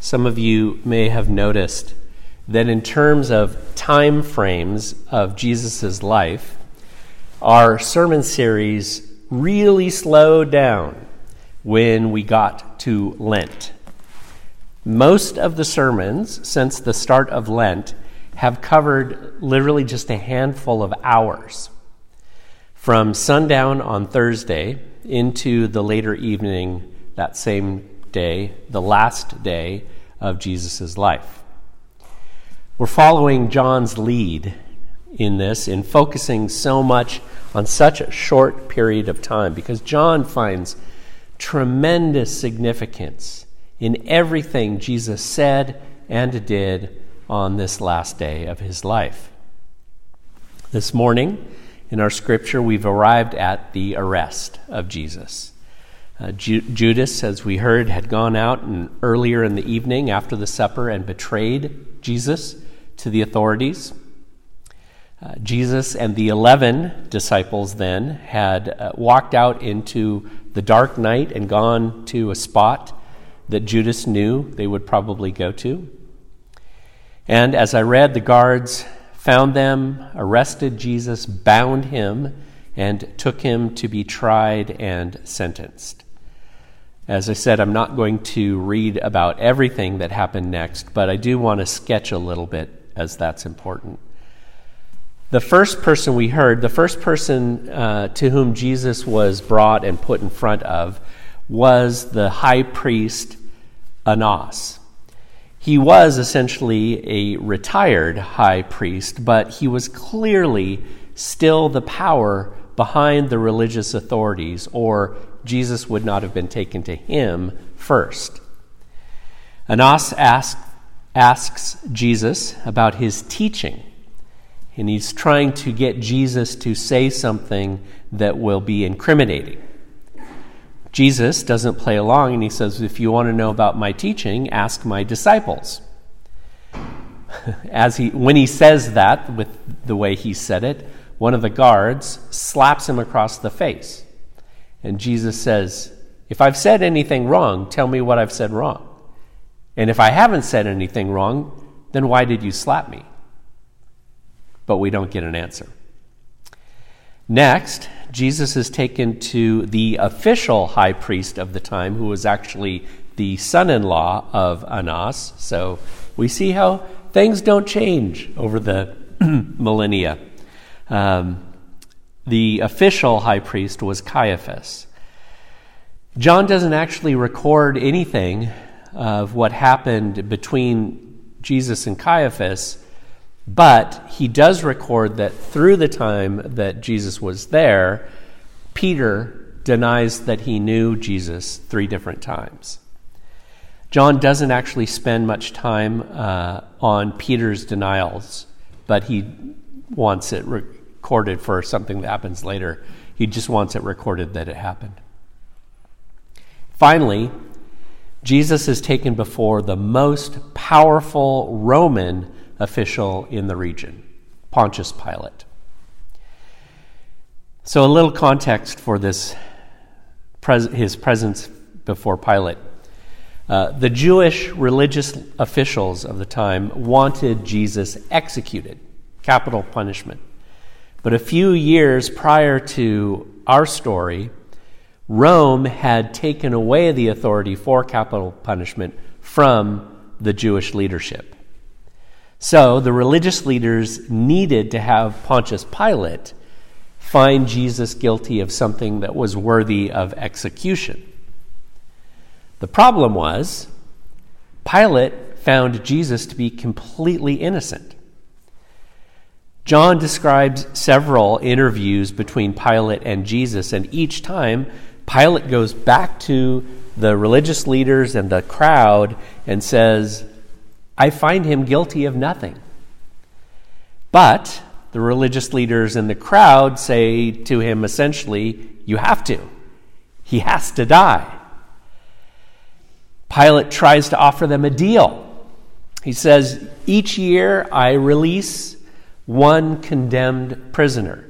some of you may have noticed that in terms of time frames of Jesus' life, our sermon series really slowed down when we got to Lent. Most of the sermons since the start of Lent have covered literally just a handful of hours. From sundown on Thursday into the later evening that same day, the last day of Jesus' life. We're following John's lead in this in focusing so much on such a short period of time because John finds tremendous significance in everything Jesus said and did on this last day of his life. This morning, in our scripture, we've arrived at the arrest of Jesus. Uh, Ju- Judas, as we heard, had gone out earlier in the evening after the supper and betrayed Jesus to the authorities. Uh, Jesus and the eleven disciples then had uh, walked out into the dark night and gone to a spot that Judas knew they would probably go to. And as I read, the guards found them, arrested Jesus, bound him, and took him to be tried and sentenced. As I said, I'm not going to read about everything that happened next, but I do want to sketch a little bit as that's important. The first person we heard, the first person uh, to whom Jesus was brought and put in front of, was the high priest Annas. He was essentially a retired high priest, but he was clearly still the power behind the religious authorities, or Jesus would not have been taken to him first. Annas asked, asks Jesus about his teaching and he's trying to get Jesus to say something that will be incriminating. Jesus doesn't play along and he says, If you want to know about my teaching, ask my disciples. As he, when he says that, with the way he said it, one of the guards slaps him across the face. And Jesus says, If I've said anything wrong, tell me what I've said wrong. And if I haven't said anything wrong, then why did you slap me? but we don't get an answer. Next, Jesus is taken to the official high priest of the time, who was actually the son in law of Annas. So we see how things don't change over the millennia. Um, the official high priest was Caiaphas. John doesn't actually record anything of what happened between Jesus and Caiaphas but he does record that through the time that Jesus was there, Peter denies that he knew Jesus three different times. John doesn't actually spend much time uh, on Peter's denials, but he wants it recorded for something that happens later. He just wants it recorded that it happened. Finally, Jesus is taken before the most powerful Roman official in the region, Pontius Pilate. So, a little context for this, his presence before Pilate. Uh, the Jewish religious officials of the time wanted Jesus executed, capital punishment. But a few years prior to our story, Rome had taken away the authority for capital punishment from the Jewish leadership. So the religious leaders needed to have Pontius Pilate find Jesus guilty of something that was worthy of execution. The problem was, Pilate found Jesus to be completely innocent. John describes several interviews between Pilate and Jesus, and each time Pilate goes back to the religious leaders and the crowd and says, I find him guilty of nothing. But the religious leaders and the crowd say to him essentially, You have to. He has to die. Pilate tries to offer them a deal. He says, Each year I release one condemned prisoner.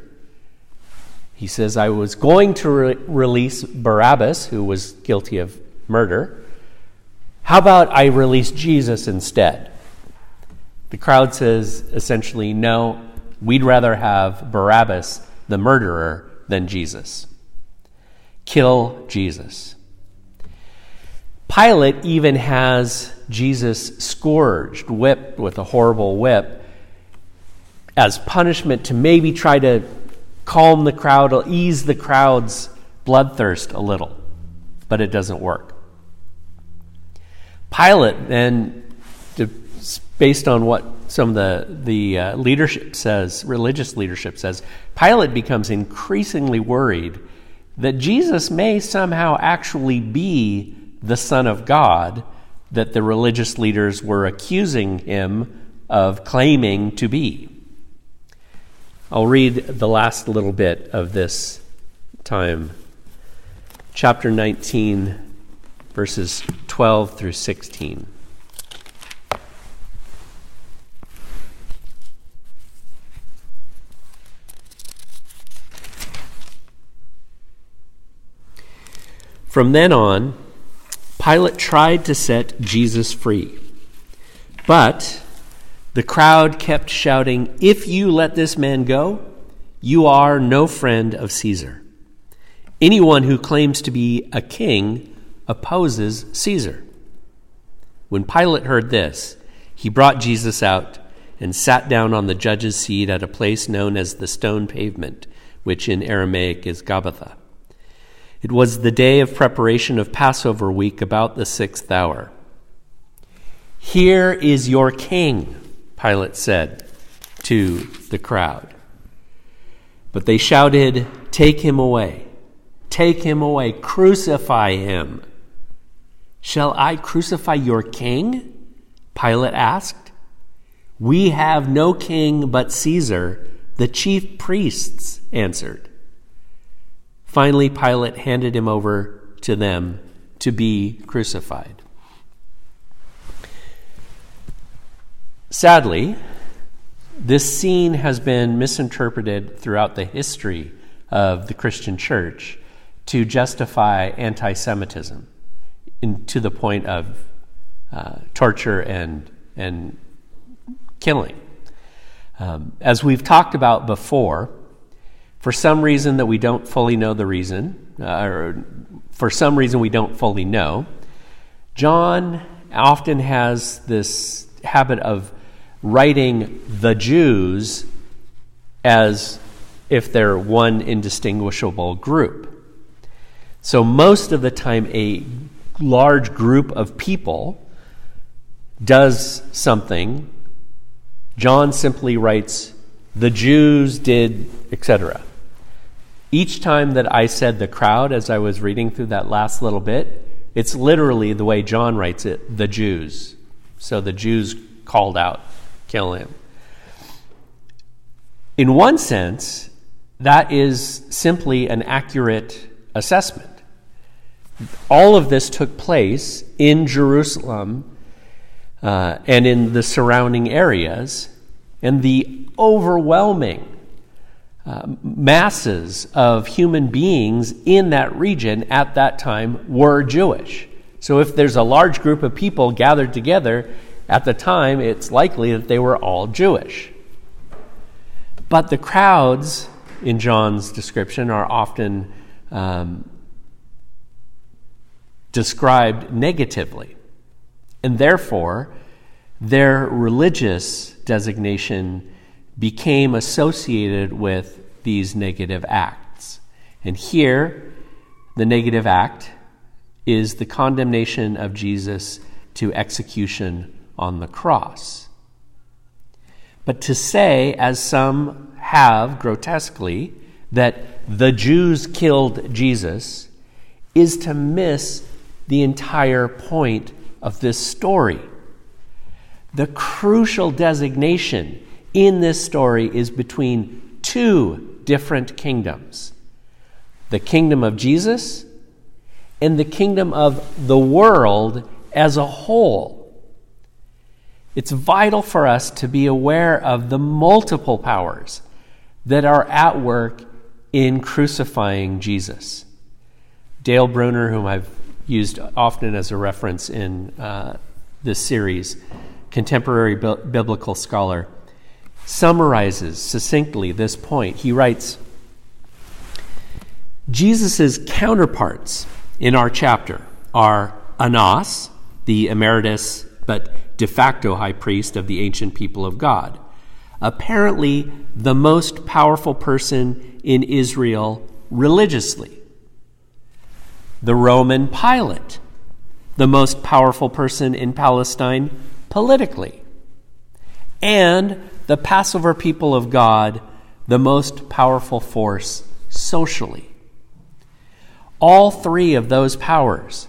He says, I was going to re- release Barabbas, who was guilty of murder. How about I release Jesus instead? The crowd says essentially, no, we'd rather have Barabbas, the murderer, than Jesus. Kill Jesus. Pilate even has Jesus scourged, whipped with a horrible whip, as punishment to maybe try to calm the crowd, or ease the crowd's bloodthirst a little. But it doesn't work. Pilate then, based on what some of the, the uh, leadership says, religious leadership says, Pilate becomes increasingly worried that Jesus may somehow actually be the Son of God that the religious leaders were accusing him of claiming to be. I'll read the last little bit of this time. Chapter 19, verses 12 through 16. From then on, Pilate tried to set Jesus free. But the crowd kept shouting, If you let this man go, you are no friend of Caesar. Anyone who claims to be a king opposes Caesar. When Pilate heard this, he brought Jesus out and sat down on the judge's seat at a place known as the stone pavement, which in Aramaic is Gabbatha. It was the day of preparation of Passover week, about the sixth hour. Here is your king, Pilate said to the crowd. But they shouted, Take him away! Take him away! Crucify him! Shall I crucify your king? Pilate asked. We have no king but Caesar, the chief priests answered. Finally, Pilate handed him over to them to be crucified. Sadly, this scene has been misinterpreted throughout the history of the Christian church to justify anti Semitism to the point of uh, torture and, and killing. Um, as we've talked about before, for some reason that we don't fully know the reason, uh, or for some reason we don't fully know, John often has this habit of writing the Jews as if they're one indistinguishable group. So, most of the time, a large group of people does something, John simply writes, the Jews did, etc. Each time that I said the crowd as I was reading through that last little bit, it's literally the way John writes it the Jews. So the Jews called out, kill him. In one sense, that is simply an accurate assessment. All of this took place in Jerusalem uh, and in the surrounding areas, and the overwhelming uh, masses of human beings in that region at that time were Jewish. So if there's a large group of people gathered together at the time, it's likely that they were all Jewish. But the crowds in John's description are often um, described negatively. And therefore, their religious designation became associated with these negative acts. And here, the negative act is the condemnation of Jesus to execution on the cross. But to say, as some have grotesquely, that the Jews killed Jesus is to miss the entire point of this story. The crucial designation in this story is between two different kingdoms the kingdom of Jesus and the kingdom of the world as a whole. It's vital for us to be aware of the multiple powers that are at work in crucifying Jesus. Dale Bruner, whom I've used often as a reference in uh, this series, contemporary bi- biblical scholar, summarizes succinctly this point. He writes Jesus' counterparts in our chapter are Annas, the emeritus but de facto high priest of the ancient people of God, apparently the most powerful person in Israel religiously. The Roman Pilate, the most powerful person in Palestine politically. And the Passover people of God, the most powerful force socially. All three of those powers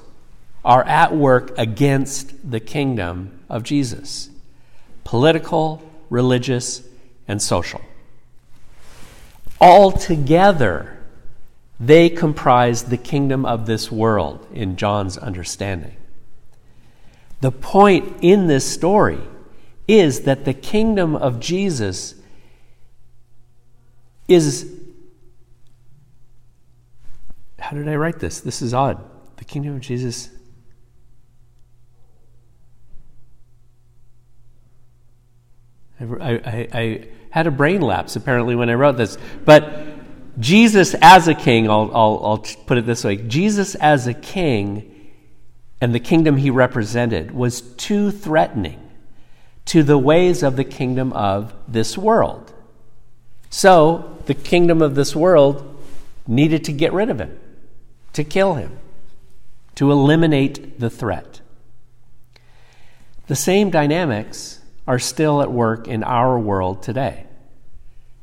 are at work against the kingdom of Jesus political, religious, and social. Altogether, they comprise the kingdom of this world in John's understanding. The point in this story is that the kingdom of Jesus is. How did I write this? This is odd. The kingdom of Jesus. I, I, had a brain lapse apparently when I wrote this. But Jesus as a king, I'll, I'll, I'll put it this way Jesus as a king and the kingdom he represented was too threatening to the ways of the kingdom of this world. So the kingdom of this world needed to get rid of him, to kill him, to eliminate the threat. The same dynamics are still at work in our world today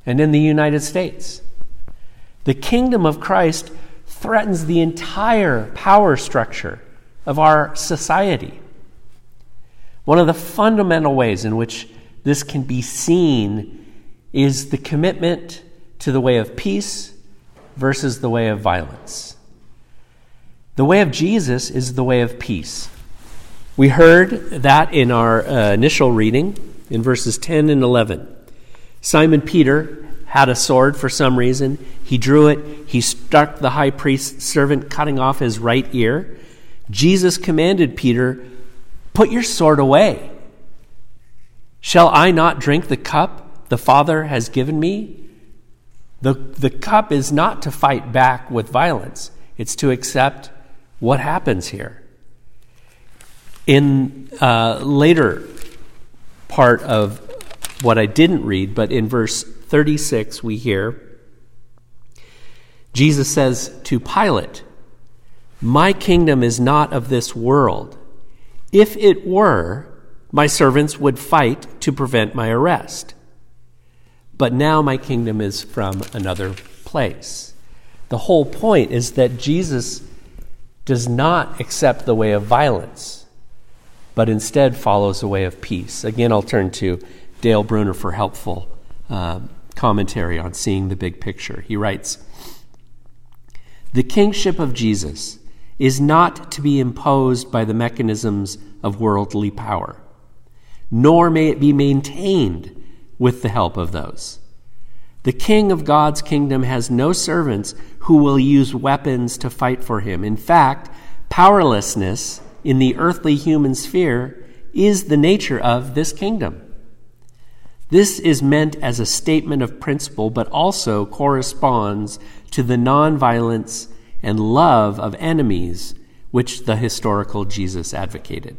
and in the United States. The kingdom of Christ threatens the entire power structure of our society. One of the fundamental ways in which this can be seen is the commitment to the way of peace versus the way of violence. The way of Jesus is the way of peace. We heard that in our uh, initial reading in verses 10 and 11. Simon Peter had a sword for some reason. He drew it. He struck the high priest's servant, cutting off his right ear. Jesus commanded Peter, Put your sword away. Shall I not drink the cup the Father has given me? The, the cup is not to fight back with violence, it's to accept what happens here. In uh, later part of what I didn't read, but in verse 36 we hear Jesus says to Pilate, My kingdom is not of this world. If it were, my servants would fight to prevent my arrest. But now my kingdom is from another place. The whole point is that Jesus does not accept the way of violence, but instead follows the way of peace. Again, I'll turn to Dale Bruner for helpful uh, commentary on seeing the big picture. He writes The kingship of Jesus is not to be imposed by the mechanisms of worldly power, nor may it be maintained with the help of those. The king of God's kingdom has no servants who will use weapons to fight for him. In fact, powerlessness in the earthly human sphere is the nature of this kingdom. This is meant as a statement of principle, but also corresponds to the nonviolence and love of enemies which the historical Jesus advocated.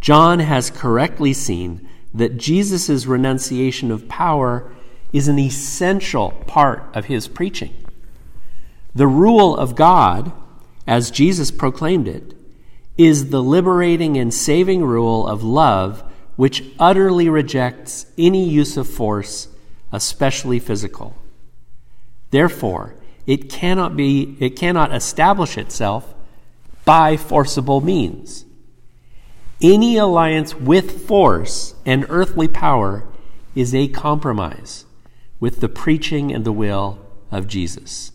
John has correctly seen that Jesus' renunciation of power is an essential part of his preaching. The rule of God, as Jesus proclaimed it, is the liberating and saving rule of love which utterly rejects any use of force, especially physical. Therefore, it cannot be it cannot establish itself by forcible means. Any alliance with force and earthly power is a compromise with the preaching and the will of Jesus.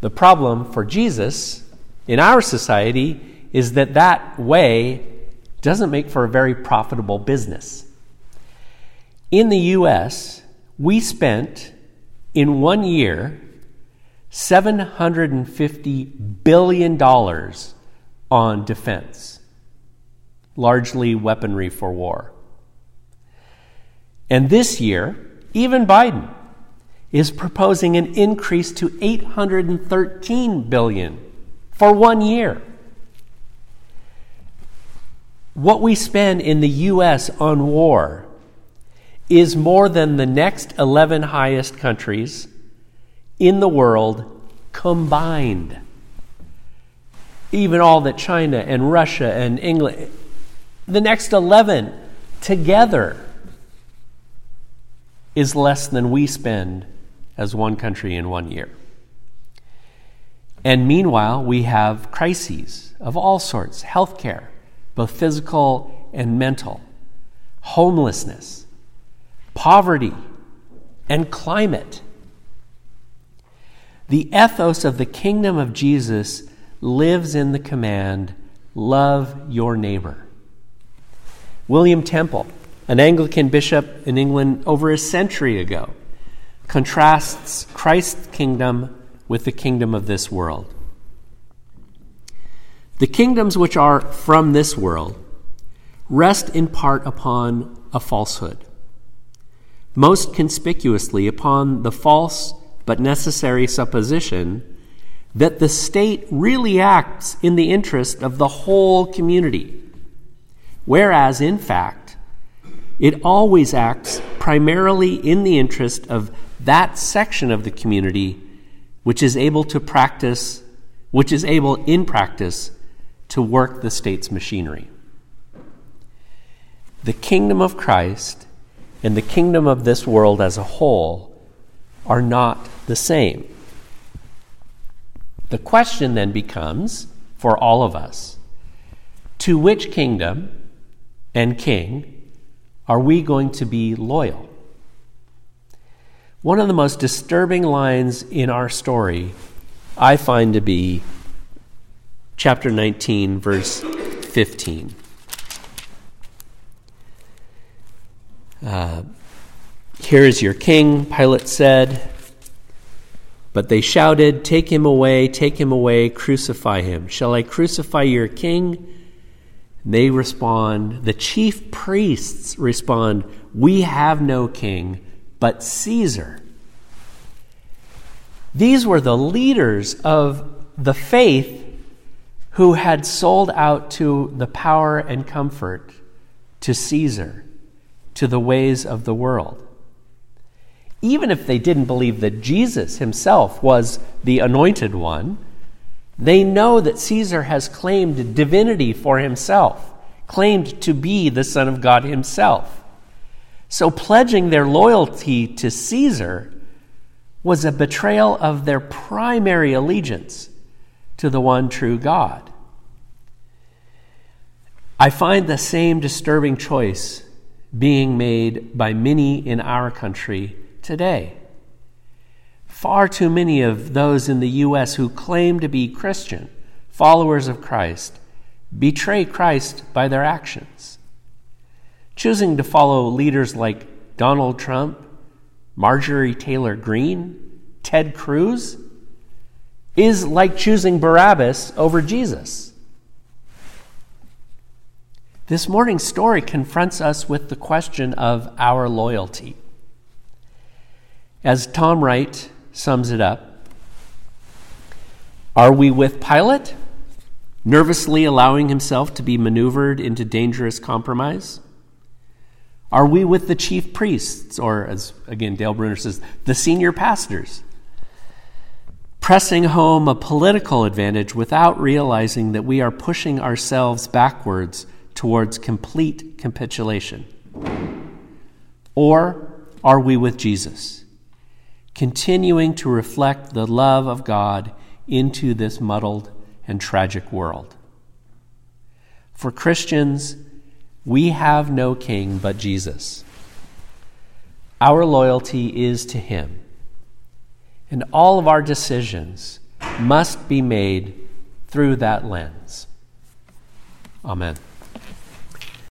The problem for Jesus in our society is that that way doesn't make for a very profitable business. In the US, we spent in one year $750 billion on defense, largely weaponry for war. And this year, even Biden is proposing an increase to 813 billion for one year. What we spend in the US on war is more than the next 11 highest countries in the world combined. Even all that China and Russia and England, the next 11 together is less than we spend as one country in one year. And meanwhile, we have crises of all sorts healthcare, both physical and mental, homelessness, poverty, and climate. The ethos of the kingdom of Jesus lives in the command love your neighbor. William Temple, an Anglican bishop in England over a century ago, contrasts Christ's kingdom with the kingdom of this world. The kingdoms which are from this world rest in part upon a falsehood, most conspicuously upon the false but necessary supposition that the state really acts in the interest of the whole community, whereas, in fact, it always acts primarily in the interest of that section of the community which is able to practice, which is able in practice to work the state's machinery. The kingdom of Christ and the kingdom of this world as a whole are not the same. The question then becomes for all of us to which kingdom and king are we going to be loyal? One of the most disturbing lines in our story I find to be chapter 19, verse 15. Uh, Here is your king, Pilate said. But they shouted, Take him away, take him away, crucify him. Shall I crucify your king? They respond, the chief priests respond, We have no king but Caesar. These were the leaders of the faith who had sold out to the power and comfort to Caesar, to the ways of the world even if they didn't believe that Jesus himself was the anointed one, they know that Caesar has claimed divinity for himself, claimed to be the Son of God himself. So pledging their loyalty to Caesar was a betrayal of their primary allegiance to the one true God. I find the same disturbing choice being made by many in our country today. Far too many of those in the U.S. who claim to be Christian, followers of Christ, betray Christ by their actions. Choosing to follow leaders like Donald Trump, Marjorie Taylor Greene, Ted Cruz is like choosing Barabbas over Jesus. This morning's story confronts us with the question of our loyalty. As Tom Wright sums it up, are we with Pilate, nervously allowing himself to be maneuvered into dangerous compromise? Are we with the chief priests, or as again Dale Bruner says, the senior pastors, pressing home a political advantage without realizing that we are pushing ourselves backwards towards complete capitulation? Or are we with Jesus? continuing to reflect the love of God into this muddled and tragic world. For Christians, we have no king but Jesus. Our loyalty is to him, and all of our decisions must be made through that lens. Amen.